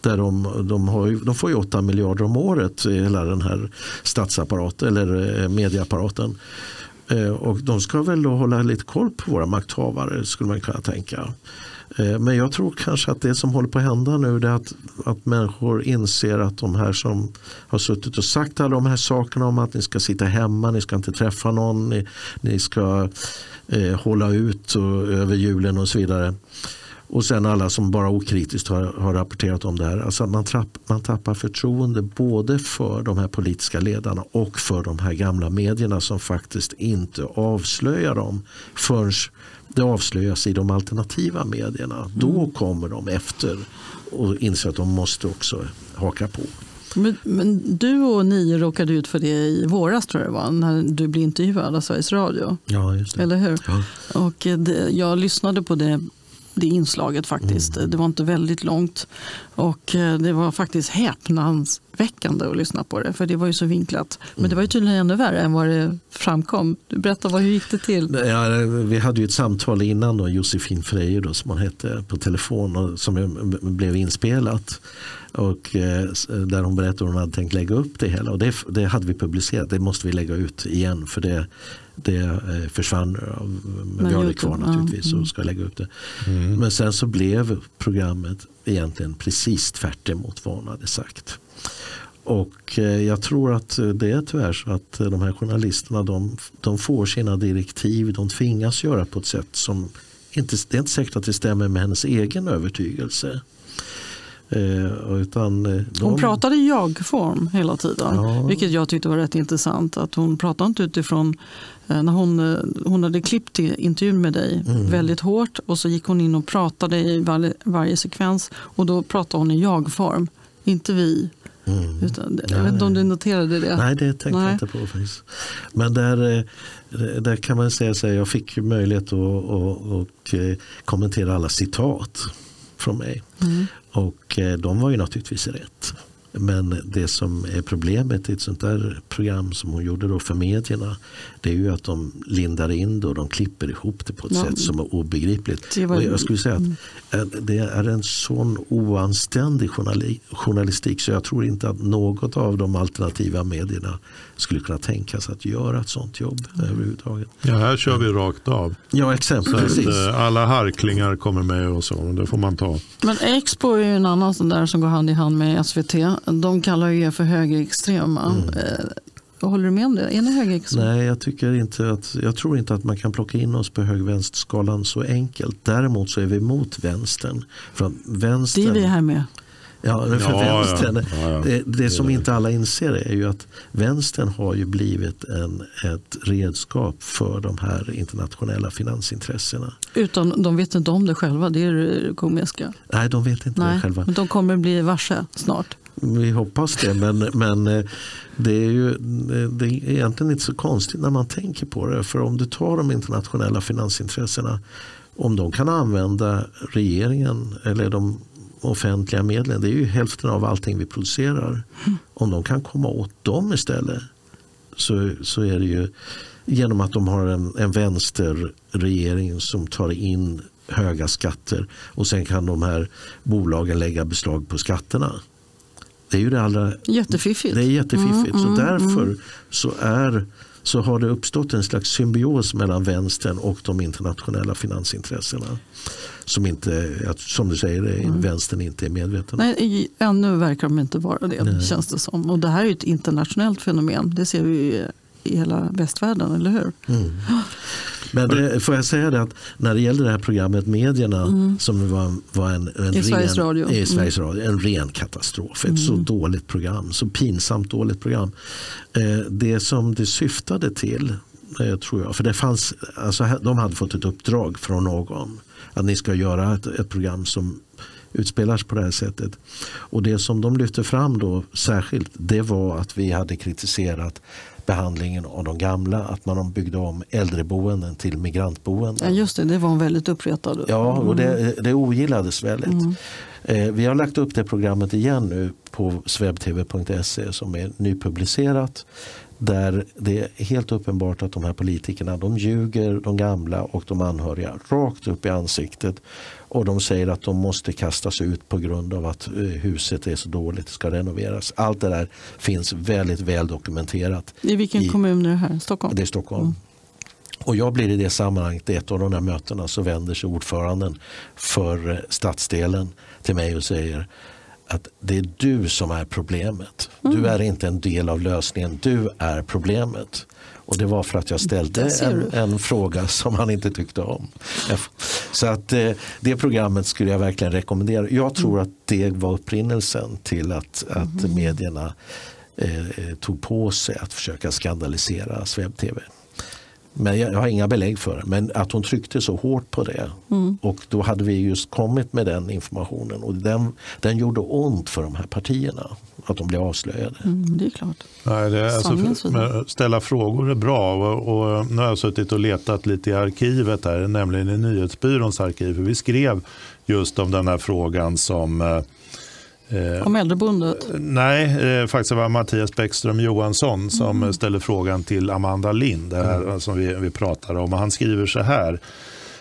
Där de, de, har ju, de får ju 8 miljarder om året i hela den här statsapparaten eller eh, medieapparaten. Eh, Och de ska väl då hålla lite koll på våra makthavare skulle man kunna tänka. Eh, men jag tror kanske att det som håller på att hända nu är att, att människor inser att de här som har suttit och sagt alla de här sakerna om att ni ska sitta hemma, ni ska inte träffa någon, ni, ni ska eh, hålla ut och, över julen och så vidare. Och sen alla som bara okritiskt har, har rapporterat om det här. Alltså att man, trapp, man tappar förtroende både för de här politiska ledarna och för de här gamla medierna som faktiskt inte avslöjar dem förrän det avslöjas i de alternativa medierna. Då kommer de efter och inser att de måste också haka på. Men, men du och ni råkade ut för det i våras tror jag det var, när du blev intervjuad av Sveriges Radio. Ja, just det. Eller hur? Ja. Och det, jag lyssnade på det, det inslaget faktiskt. Mm. Det var inte väldigt långt. Och eh, det var faktiskt häpnadsväckande att lyssna på det. För det var ju så vinklat. Men det var ju tydligen ännu värre än vad det framkom. Berätta, vad, hur gick det till? Ja, vi hade ju ett samtal innan då, Josefin Freje då, som hon hette på telefon och som blev inspelat. Och, eh, där hon berättade hur hon hade tänkt lägga upp det hela. Och det, det hade vi publicerat, det måste vi lägga ut igen för det, det eh, försvann. av- Men vi har det kvar naturligtvis och ska lägga upp det. Men sen så blev programmet egentligen precis tvärt emot vad hon hade sagt. Och eh, jag tror att det är tyvärr så att eh, de här journalisterna de, de får sina direktiv, de tvingas göra på ett sätt som inte, det är inte säkert att det stämmer med hennes egen övertygelse. Eh, utan, de, Hon pratade i jag-form hela tiden, Ja. vilket jag tyckte var rätt intressant. Att hon pratade inte utifrån, när hon, eh, hon hade klippt intervjun med dig Mm. väldigt hårt och så gick hon in och pratade i varje, varje sekvens och då pratade hon i jag-form, inte vi. Mm. Utan, jag vet inte om du noterade det? Nej, det tänkte Nej. jag inte på faktiskt. Men där, eh, där kan man säga här, jag fick möjlighet att, att, att eh, kommentera alla citat från mig. Mm. Och eh, de var ju naturligtvis rätt. Men det som är problemet i ett sånt där program som hon gjorde då för medierna det är ju att de lindar in det och de klipper ihop det på ett Ja. sätt som är obegripligt. Det var- Och jag skulle säga att eh, det är en sån oanständig journali- journalistik så jag tror inte att något av de alternativa medierna skulle kunna tänka sig att göra ett sånt jobb överhuvudtaget. Ja, här kör vi rakt av. Ja, exempelvis. eh, alla harklingar kommer med och så. Det får man ta. Men Expo är ju en annan sån där som går hand i hand med SVT. De kallar ju er för högerextrema. Eh, håller du med om det? Är ni högerextrema? Nej, jag, tycker inte att, jag tror inte att man kan plocka in oss på hög-vänster-skalan så enkelt. Däremot så är vi mot vänstern. För vänstern Det är vi här med. Ja, för Ja, vänstern, Ja, ja. Det, det som Det det. inte alla inser är ju att vänstern har ju blivit en, ett redskap för de här internationella finansintressena. Utan de vet inte om det själva. Det är det komiska. Nej, de vet inte det Nej, själva. men de kommer bli varse snart. Vi hoppas det, men, men eh, det är ju eh, det är egentligen inte så konstigt när man tänker på det. För om du tar de internationella finansintressena, om de kan använda regeringen eller de offentliga medlen, det är ju hälften av allting vi producerar. Om de kan komma åt dem istället så, så är det ju genom att de har en, en vänsterregering som tar in höga skatter och sen kan de här bolagen lägga beslag på skatterna. Det är ju det allra Jättefiffigt. det är jättefiffigt. Mm, så mm, därför så, är, så har det uppstått en slags symbios mellan vänstern och de internationella finansintressena. Som, inte, som du säger, är vänstern inte är medveten om. Nej, ännu verkar de inte vara det, Nej. känns det som. Och det här är ett internationellt fenomen. Det ser vi ju i hela västvärlden, eller hur? Mm. Men det, får jag säga det att när det gäller det här programmet Medierna som var, var en, en, Mm. I Sveriges Radio. Mm. i Sveriges Radio, en ren katastrof. Ett så dåligt program, så pinsamt dåligt program. Eh, det som det syftade till, eh, tror jag, för det fanns, alltså, de hade fått ett uppdrag från någon att ni ska göra ett, ett program som utspelas på det här sättet. Och det som de lyfte fram då särskilt det var att vi hade kritiserat behandlingen av de gamla, att man byggde om äldreboenden till Ja, migrantboenden. just det, det var hon väldigt uppretad. Ja, och det, det ogillades väldigt. Eh, vi har lagt upp det programmet igen nu på swebtv.se som är nypublicerat. Där det är helt uppenbart att de här politikerna de ljuger de gamla och de anhöriga rakt upp i ansiktet. Och de säger att de måste kastas ut på grund av att eh, huset är så dåligt, ska renoveras. Allt det där finns väldigt väl dokumenterat. I vilken i- kommun är det här? Stockholm? Det är Stockholm. Och jag blir i det sammanhanget, i ett av de där mötena så vänder sig ordföranden för eh, stadsdelen till mig och säger att det är du som är problemet. Du är inte en del av lösningen, du är problemet. Och det var för att jag ställde en, en fråga som han inte tyckte om. Så att eh, det programmet skulle jag verkligen rekommendera. Jag tror att det var upprinnelsen till att, att medierna eh, tog på sig att försöka skandalisera Swebb-TV. Men jag, jag har inga belägg för det. Men att hon tryckte så hårt på det. Och då hade vi just kommit med den informationen. Och den, den gjorde ont för de här partierna. Att de blev avslöjade. Mm, det är klart. Nej, det, är- alltså, för, ställa frågor är bra. Och, och nu har jag suttit och letat lite i arkivet, här, nämligen i nyhetsbyråns arkiv. För vi skrev just om den här frågan som eh, Om äldreboendet? Nej, eh, faktiskt var Mattias Bäckström Johansson som Mm. ställde frågan till Amanda Lind, det här som vi, vi pratar om. Och han skriver så här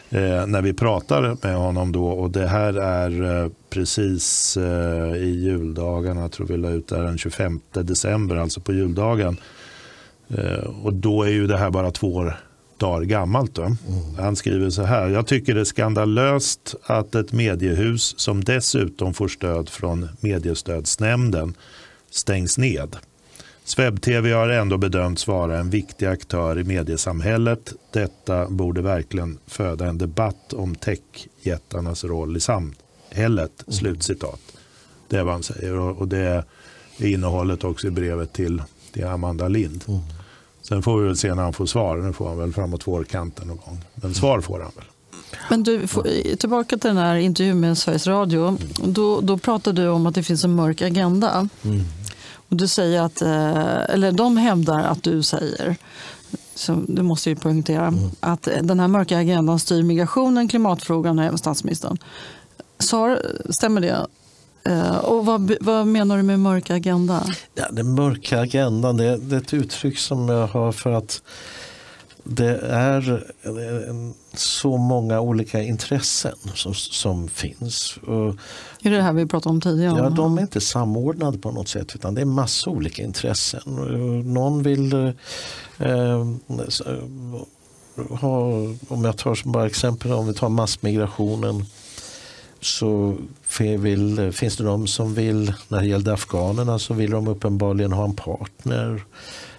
eh, när vi pratar med honom då och det här är eh, precis i juldagarna, jag tror vi la ut det här den 25 december, alltså på juldagen. Och då är ju det här bara två år dagar gammalt. Då. Han skriver så här. Jag tycker det är skandalöst att ett mediehus som dessutom får stöd från mediestödsnämnden stängs ned. Swebb-TV har ändå bedömts vara en viktig aktör i mediesamhället. Detta borde verkligen föda en debatt om techjättarnas roll i samhället. Slutcitat. Det är vad han säger och, och det är innehållet också i brevet till, till Amanda Lind. Mm. Sen får vi väl se när han får svar. Nu får han väl framåt vårkanten någon gång. Men svar får han väl. Men du, tillbaka till den här intervjun med Sveriges Radio. Då, då pratade du om att det finns en mörk agenda. Mm. Och du säger att, eh, eller de hävdar att du säger, så det måste jag poängtera, mm. att den här mörka agendan styr migrationen, klimatfrågan och även statsministern. Sar, stämmer det? Eh, och vad, vad, menar du med mörk agenda? Ja, den mörka agendan det, det är ett uttryck som jag har för att det är så många olika intressen som, som finns. Och, är det det här vi pratade om tidigare? Ja, de är inte samordnade på något sätt utan det är massa olika intressen. Någon vill eh, ha, om jag tar som bara exempel, om vi tar massmigrationen så vill, finns det de som vill, när det gällde afghanerna så vill de uppenbarligen ha en partner.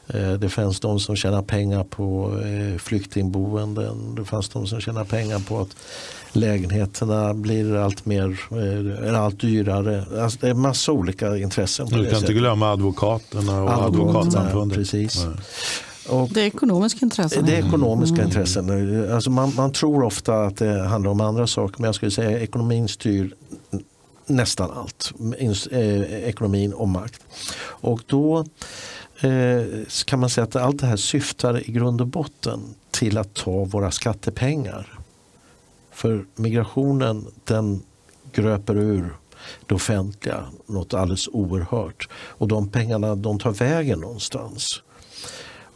Eh, det fanns de som tjänar pengar på eh, flyktingboenden. Det fanns de som tjänar pengar på att lägenheterna blir allt, mer, eh, allt dyrare. Alltså det är massa olika intressen. Du kan inte glömma advokaterna och advokatsamfundet. Precis. Och det är ekonomiska intressen. Det är ekonomiska mm. intressen. Alltså man, man, tror ofta att det handlar om andra saker men jag skulle säga att ekonomin styr nästan allt. Ekonomin och makt. Och då eh, kan man säga att allt det här syftar i grund och botten till att ta våra skattepengar. För migrationen den gröper ur det offentliga något alldeles oerhört. Och de pengarna de tar vägen någonstans.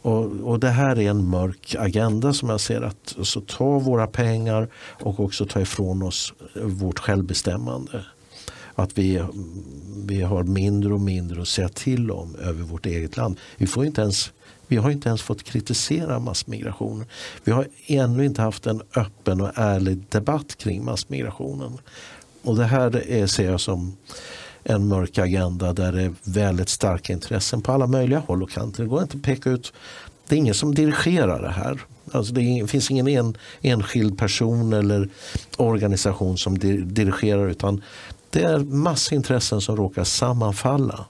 Och, och, Det här är en mörk agenda som jag ser att så ta våra pengar och också ta ifrån oss vårt självbestämmande. Att vi, vi har mindre och mindre att säga till om över vårt eget land. Vi, får inte ens, vi har inte ens fått kritisera massmigrationen. Vi har ännu inte haft en öppen och ärlig debatt kring massmigrationen. Och det här är, ser jag som en mörk agenda där det är väldigt starka intressen på alla möjliga håll och kanter. Det går inte att peka ut. Det är ingen som dirigerar det här. Alltså det finns ingen en, enskild person eller organisation som dirigerar utan det är massa intressen som råkar sammanfalla.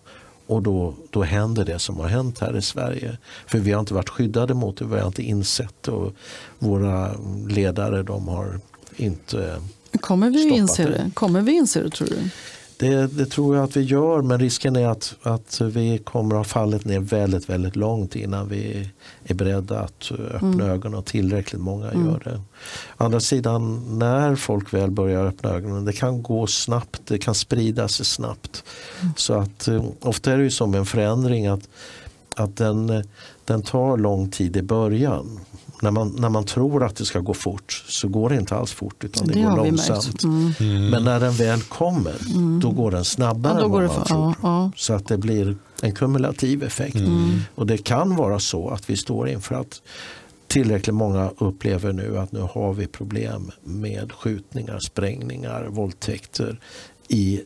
Och då, då händer det som har hänt här i Sverige. För vi har inte varit skyddade mot det, vi har inte insett. Och våra ledare de har inte Kommer vi inse det? det? Kommer vi inse det tror du? Det, det, tror jag att vi gör men risken är att, att vi kommer att ha fallit ner väldigt, väldigt långt innan vi är beredda att öppna mm. ögonen och tillräckligt många mm. gör det. Andra sidan när folk väl börjar öppna ögonen, det kan gå snabbt, det kan sprida sig snabbt. Mm. Så att eh, ofta är det ju som en förändring att, att den, den tar lång tid i början när man, när man tror att det ska gå fort så går det inte alls fort utan det, det går långsamt. Mm. Mm. Men när den väl kommer mm. då går den snabbare ja, än vad man för, tror. Ja, ja. Så att det blir en kumulativ effekt. Mm. Och det kan vara så att vi står inför att tillräckligt många upplever nu att nu har vi problem med skjutningar, sprängningar, våldtäkter i,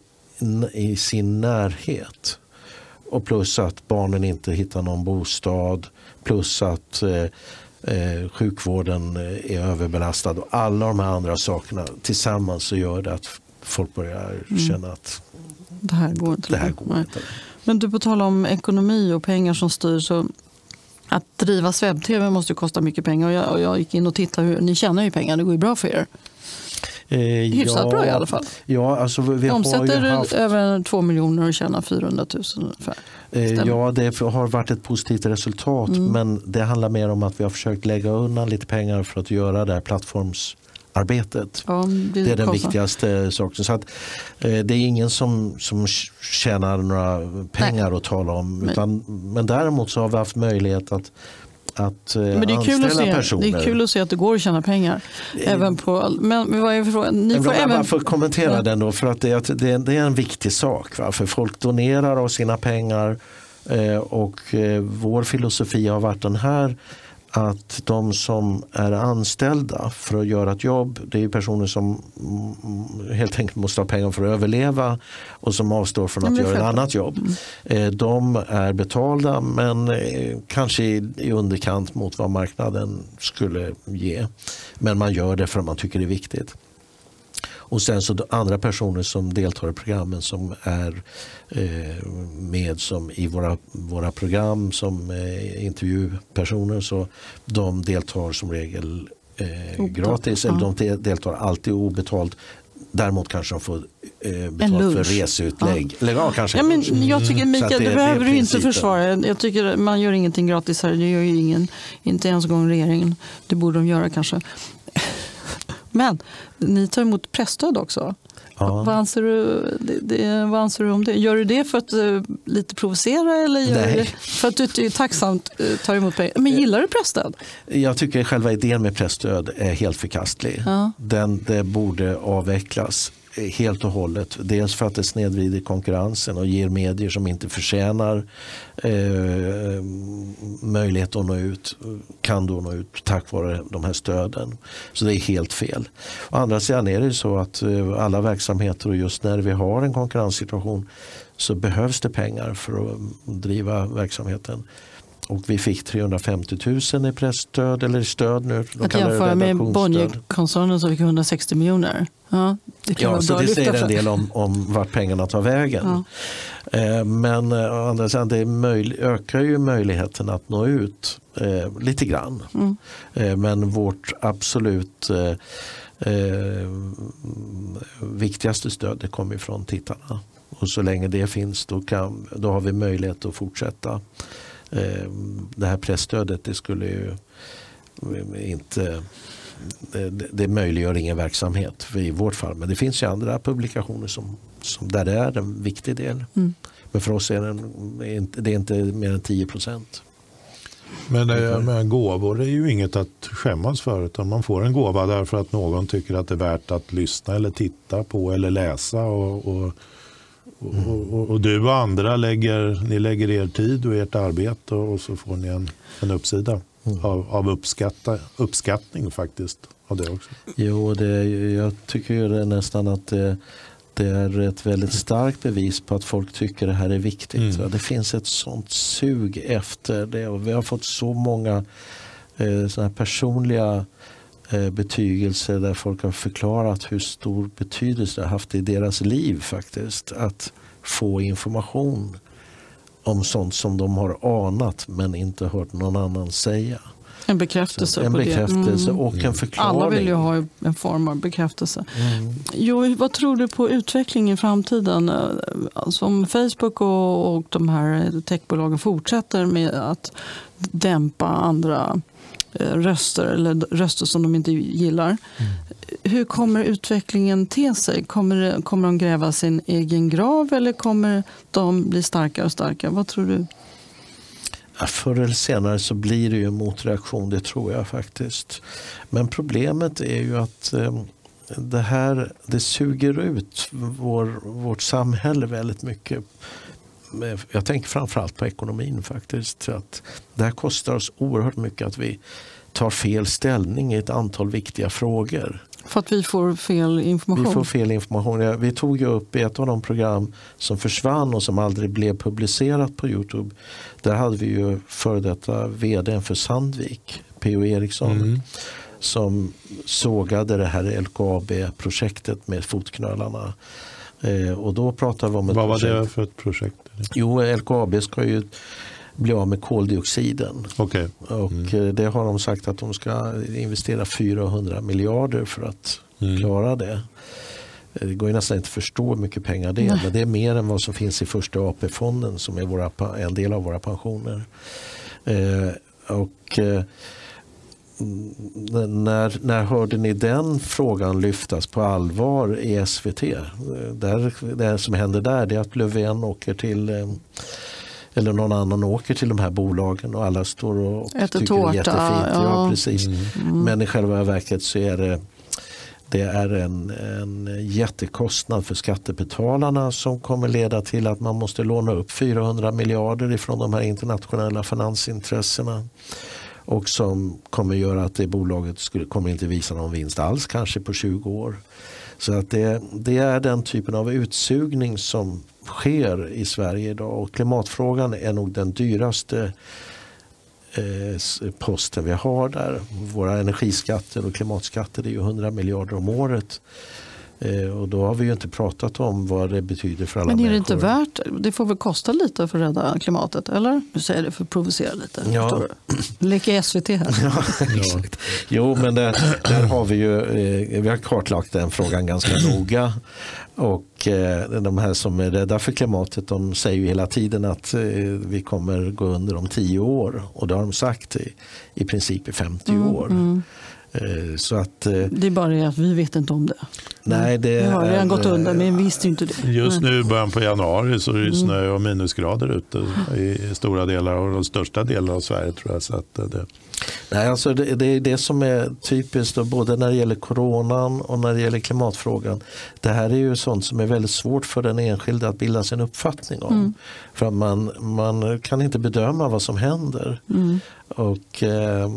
i sin närhet. Och plus att barnen inte hittar någon bostad. Plus att eh, eh, sjukvården eh, är överbelastad och alla de här andra sakerna tillsammans så gör det att folk börjar mm. känna att det här går inte. Det här går inte. Men du, på tal om ekonomi och pengar som styr så att driva webb-tv måste kosta mycket pengar. Och jag, och jag gick in och tittade, hur, ni tjänar ju pengar, det går ju bra för er. Eh, Hyfsat ja, bra i alla fall. Ja, alltså vi Omsätter har haft... över 2 miljoner och tjänar 400 000 ungefär. Eh, ja, det har varit ett positivt resultat mm. men det handlar mer om att vi har försökt lägga undan lite pengar för att göra det här plattformsarbetet. Ja, det, det, är den viktigaste saken. Så att, eh, det är ingen som, som tjänar några pengar Nej. att tala om. Utan, men däremot så har vi haft möjlighet att att eh, men det är kul att se, personer. Det är kul att se att det går att tjäna pengar. Eh, även på, men, vad är frågan? Ni får även... får kommentera ja. den då för att det, det, det, är en viktig sak. Va? För folk donerar av sina pengar eh, och eh, vår filosofi har varit den här att de som är anställda för att göra ett jobb, det är personer som helt enkelt måste ha pengar för att överleva och som avstår från att göra ett annat jobb. Mm. Eh, de är betalda men eh, kanske i underkant mot vad marknaden skulle ge. Men man gör det för att man tycker det är viktigt. Och sen så andra personer som deltar i programmen som är eh, med som i våra, våra program som eh, intervjupersoner. Så de deltar som regel eh, gratis. Eller de deltar alltid obetalt. Däremot kanske de får eh, betalt för reseutlägg. Ja. ja, kanske ja, men jag tycker Mikael, det, det behöver du inte försvara. Jag tycker man gör ingenting gratis här. Det gör ju ingen, inte ens en gång regeringen. Det borde de göra kanske. Men ni tar emot pressstöd också. Ja. Vad, anser du, det, det, vad anser du om det? Gör du det för att uh, lite provocera eller gör du för att du tacksamt uh, tar emot pengar? Men gillar du pressstöd? Jag tycker själva idén med pressstöd är helt förkastlig. Ja. Den, det borde avvecklas Eh, helt och hållet. Dels för att det snedvrider konkurrensen och ger medier som inte förtjänar eh, möjlighet att nå ut, kan då nå ut tack vare de här stöden. Så det är helt fel. Å andra sidan är det så att eh, alla verksamheter och just när vi har en konkurrenssituation så behövs det pengar för att driva verksamheten. Och vi fick 350 000 i pressstöd eller i stöd nu. De att jämföra med Bonnierkoncernen som fick 160 miljoner. Ja, det ja, så det säger en del om, om vart pengarna tar vägen. Ja. Eh, men eh, å andra sidan, det möj, ökar ju möjligheten att nå ut eh, lite grann. Mm. Eh, men vårt absolut viktigaste stöd det kommer från tittarna. Och så länge det finns då, kan, då har vi möjlighet att fortsätta det här pressstödet det skulle ju inte det, det möjliggör ingen verksamhet i vårt fall. Men det finns ju andra publikationer som, som där det är en viktig del. Mm. Men för oss är det, det är inte mer än 10 procent. Men, eh, men gåvor är ju inget att skämmas för. Utan man får en gåva därför att någon tycker att det är värt att lyssna eller titta på eller läsa. Och, och och, och, och, du och andra lägger, ni lägger er tid och ert arbete och så får ni en, en uppsida mm. av, av uppskatta, uppskattning faktiskt. Av det också. Jo, det, jag tycker ju nästan att det, det, är ett väldigt starkt bevis på att folk tycker det här är viktigt. Mm. Det finns ett sånt sug efter det och vi har fått så många eh, personliga Eh, betygelser där folk har förklarat hur stor betydelse det har haft i deras liv faktiskt. Att få information om sånt som de har anat men inte hört någon annan säga. En bekräftelse Så, en på bekräftelse det. Mm. och en förklaring. Alla vill ju ha en form av bekräftelse. Mm. Jo, vad tror du på utveckling i framtiden? Alltså om Facebook och, och de här techbolagen fortsätter med att dämpa andra Eh, röster eller röster som de inte gillar. Mm. Hur kommer utvecklingen te sig? Kommer, kommer de gräva sin egen grav eller kommer de bli starkare och starkare? Vad tror du? Förr eller senare så blir det ju en motreaktion, det tror jag faktiskt. Men problemet är ju att eh, det här det suger ut vår, vårt samhälle väldigt mycket jag tänker framförallt på ekonomin faktiskt. Att det här kostar oss oerhört mycket att vi tar fel ställning i ett antal viktiga frågor. För att vi får fel information? Vi får fel information. Vi tog ju upp i ett av de program som försvann och som aldrig blev publicerat på Youtube. Där hade vi ju före detta vd för Sandvik, P.O. Eriksson. Mm. Som sågade det här LKAB-projektet med fotknölarna. Eh, och då pratade vi om ett Vad var projekt. det för ett projekt? Jo, LKAB ska ju bli av med koldioxiden. Okay. Och mm. Eh, det har de sagt att de ska investera 400 miljarder för att mm. klara det. Eh, det går ju nästan inte att förstå hur mycket pengar det är. Nej. Men det är mer än vad som finns i första AP-fonden som är våra, en del av våra pensioner. Eh, och eh, när, när hörde ni den frågan lyftas på allvar i SVT? Där, det som händer där är att Löfven åker till eh, eller någon annan åker till de här bolagen och alla står och Äter tycker tårta, det är jättefint. Ja. ja precis. Mm. Men i själva verket så är det det är en, en jättekostnad för skattebetalarna som kommer leda till att man måste låna upp 400 miljarder ifrån de här internationella finansintressena och som kommer göra att det bolaget skulle, kommer inte visa någon vinst alls kanske på 20 år. Så att det, det är den typen av utsugning som sker i Sverige idag och klimatfrågan är nog den dyraste eh, posten vi har där. Våra energiskatter och klimatskatter är ju 100 miljarder om året. Eh, och då har vi ju inte pratat om vad det betyder för alla Men är det människor. inte värt, det får väl kosta lite för att rädda klimatet, eller? Nu säger det för att provocera lite. Ja. du? Leker SVT här. Ja, exakt. Jo, men där, där har vi ju eh, vi har kartlagt den frågan ganska noga. Och eh, de här som är rädda för klimatet de säger ju hela tiden att vi kommer gå under om tio år. Och det har de sagt i, i princip i 50 Mm, år. Eh, så att, eh, Det är bara det att vi vet inte om det. nej det Vi har redan gått eh, men vi visste inte det. Just nu i början på januari så är det snö och minusgrader ute i stora delar och de största delarna av Sverige tror jag. Så att det, Nej, alltså det, det är det som är typiskt då, både när det gäller coronan och när det gäller klimatfrågan. Det här är ju sånt som är väldigt svårt för den enskilde att bilda sig en uppfattning om. För att man, man kan inte bedöma vad som händer. Och eh,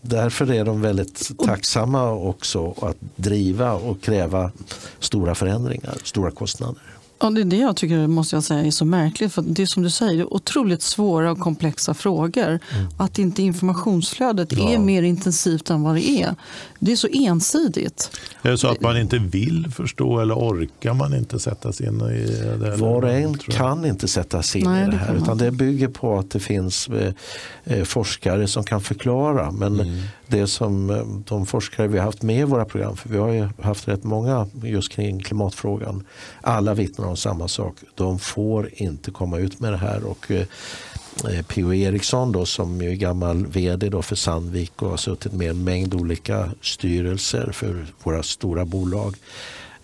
Därför är de väldigt tacksamma också att driva och kräva stora förändringar, stora kostnader. Ja, det är det jag tycker måste jag säga är så märkligt. För det är som du säger, det är otroligt svåra och komplexa frågor. Att inte informationsflödet är mer intensivt än vad det är. Det är så ensidigt. är det så att man inte vill förstå eller orkar man inte sätta sig in i det? Var och en kan inte sätta sig in Nej, i det det här man utan det bygger på att det finns eh, eh, forskare som kan förklara. Men Mm det som eh, de forskare vi har haft med i våra program, för vi har ju haft rätt många just kring klimatfrågan, alla vittnar om samma sak. De får inte komma ut med det här. Och, eh, eh, P.O. Eriksson då, som är gammal vd då för Sandvik och har suttit med en mängd olika styrelser för våra stora bolag.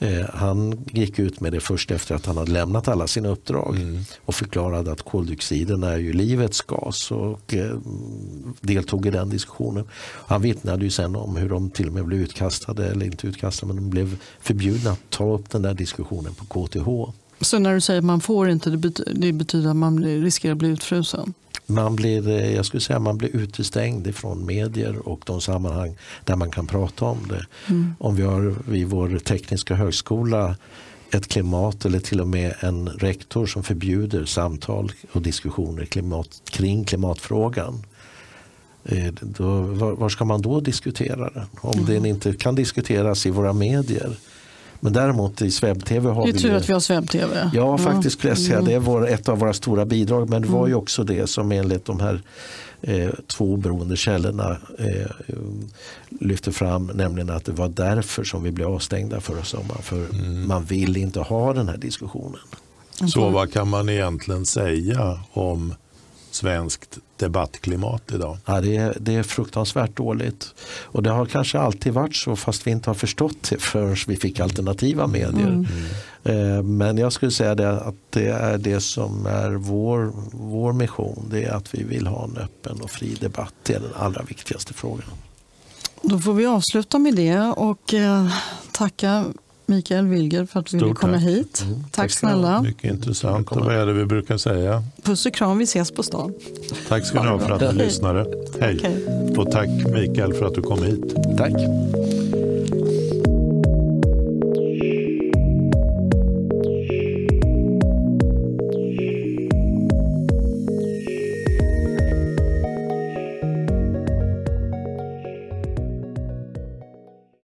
Eh, han gick ut med det först efter att han hade lämnat alla sina uppdrag och förklarade att koldioxiden är ju livets gas och eh, deltog i den diskussionen. Han vittnade ju sen om hur de till och med blev utkastade, eller inte utkastade, men de blev förbjudna att ta upp den där diskussionen på KTH. Så när du säger att man får inte, det betyder, det betyder att man riskerar att bli utfrusen? Man blir, eh, jag skulle säga man blir utestängd ifrån medier och de sammanhang där man kan prata om det. Om vi har vid vår tekniska högskola ett klimat eller till och med en rektor som förbjuder samtal och diskussioner klimat, kring klimatfrågan. eh, Då, var, var ska man då diskutera den? Om den inte kan diskuteras i våra medier. Men däremot i SvebTV har Det är vi tur att vi har webb-tv. Ja, faktiskt skulle jag säga. Mm. Det är vår, ett av våra stora bidrag. Men det var ju också det som enligt de här eh, två oberoende källorna eh, lyfte fram. Nämligen att det var därför som vi blev avstängda förra sommaren. För man vill inte ha den här diskussionen. Så vad kan man egentligen säga om svenskt debattklimat idag? Ja, det, är, det är fruktansvärt dåligt. Och det har kanske alltid varit så fast vi inte har förstått det förrän vi fick alternativa medier. Eh, Men jag skulle säga det att det är det som är vår, vår mission. Det är att vi vill ha en öppen och fri debatt. Det är den allra viktigaste frågan. Då får vi avsluta med det och eh, tacka Mikael Wilger för att du ville komma tack. hit. Tack ska du ha. snälla. Mycket intressant. Och vad är det vi brukar säga? Puss och kram, vi ses på stan. Tack ska ni ha för att ni lyssnade. Hej. Okej. Och tack Mikael för att du kom hit. Tack.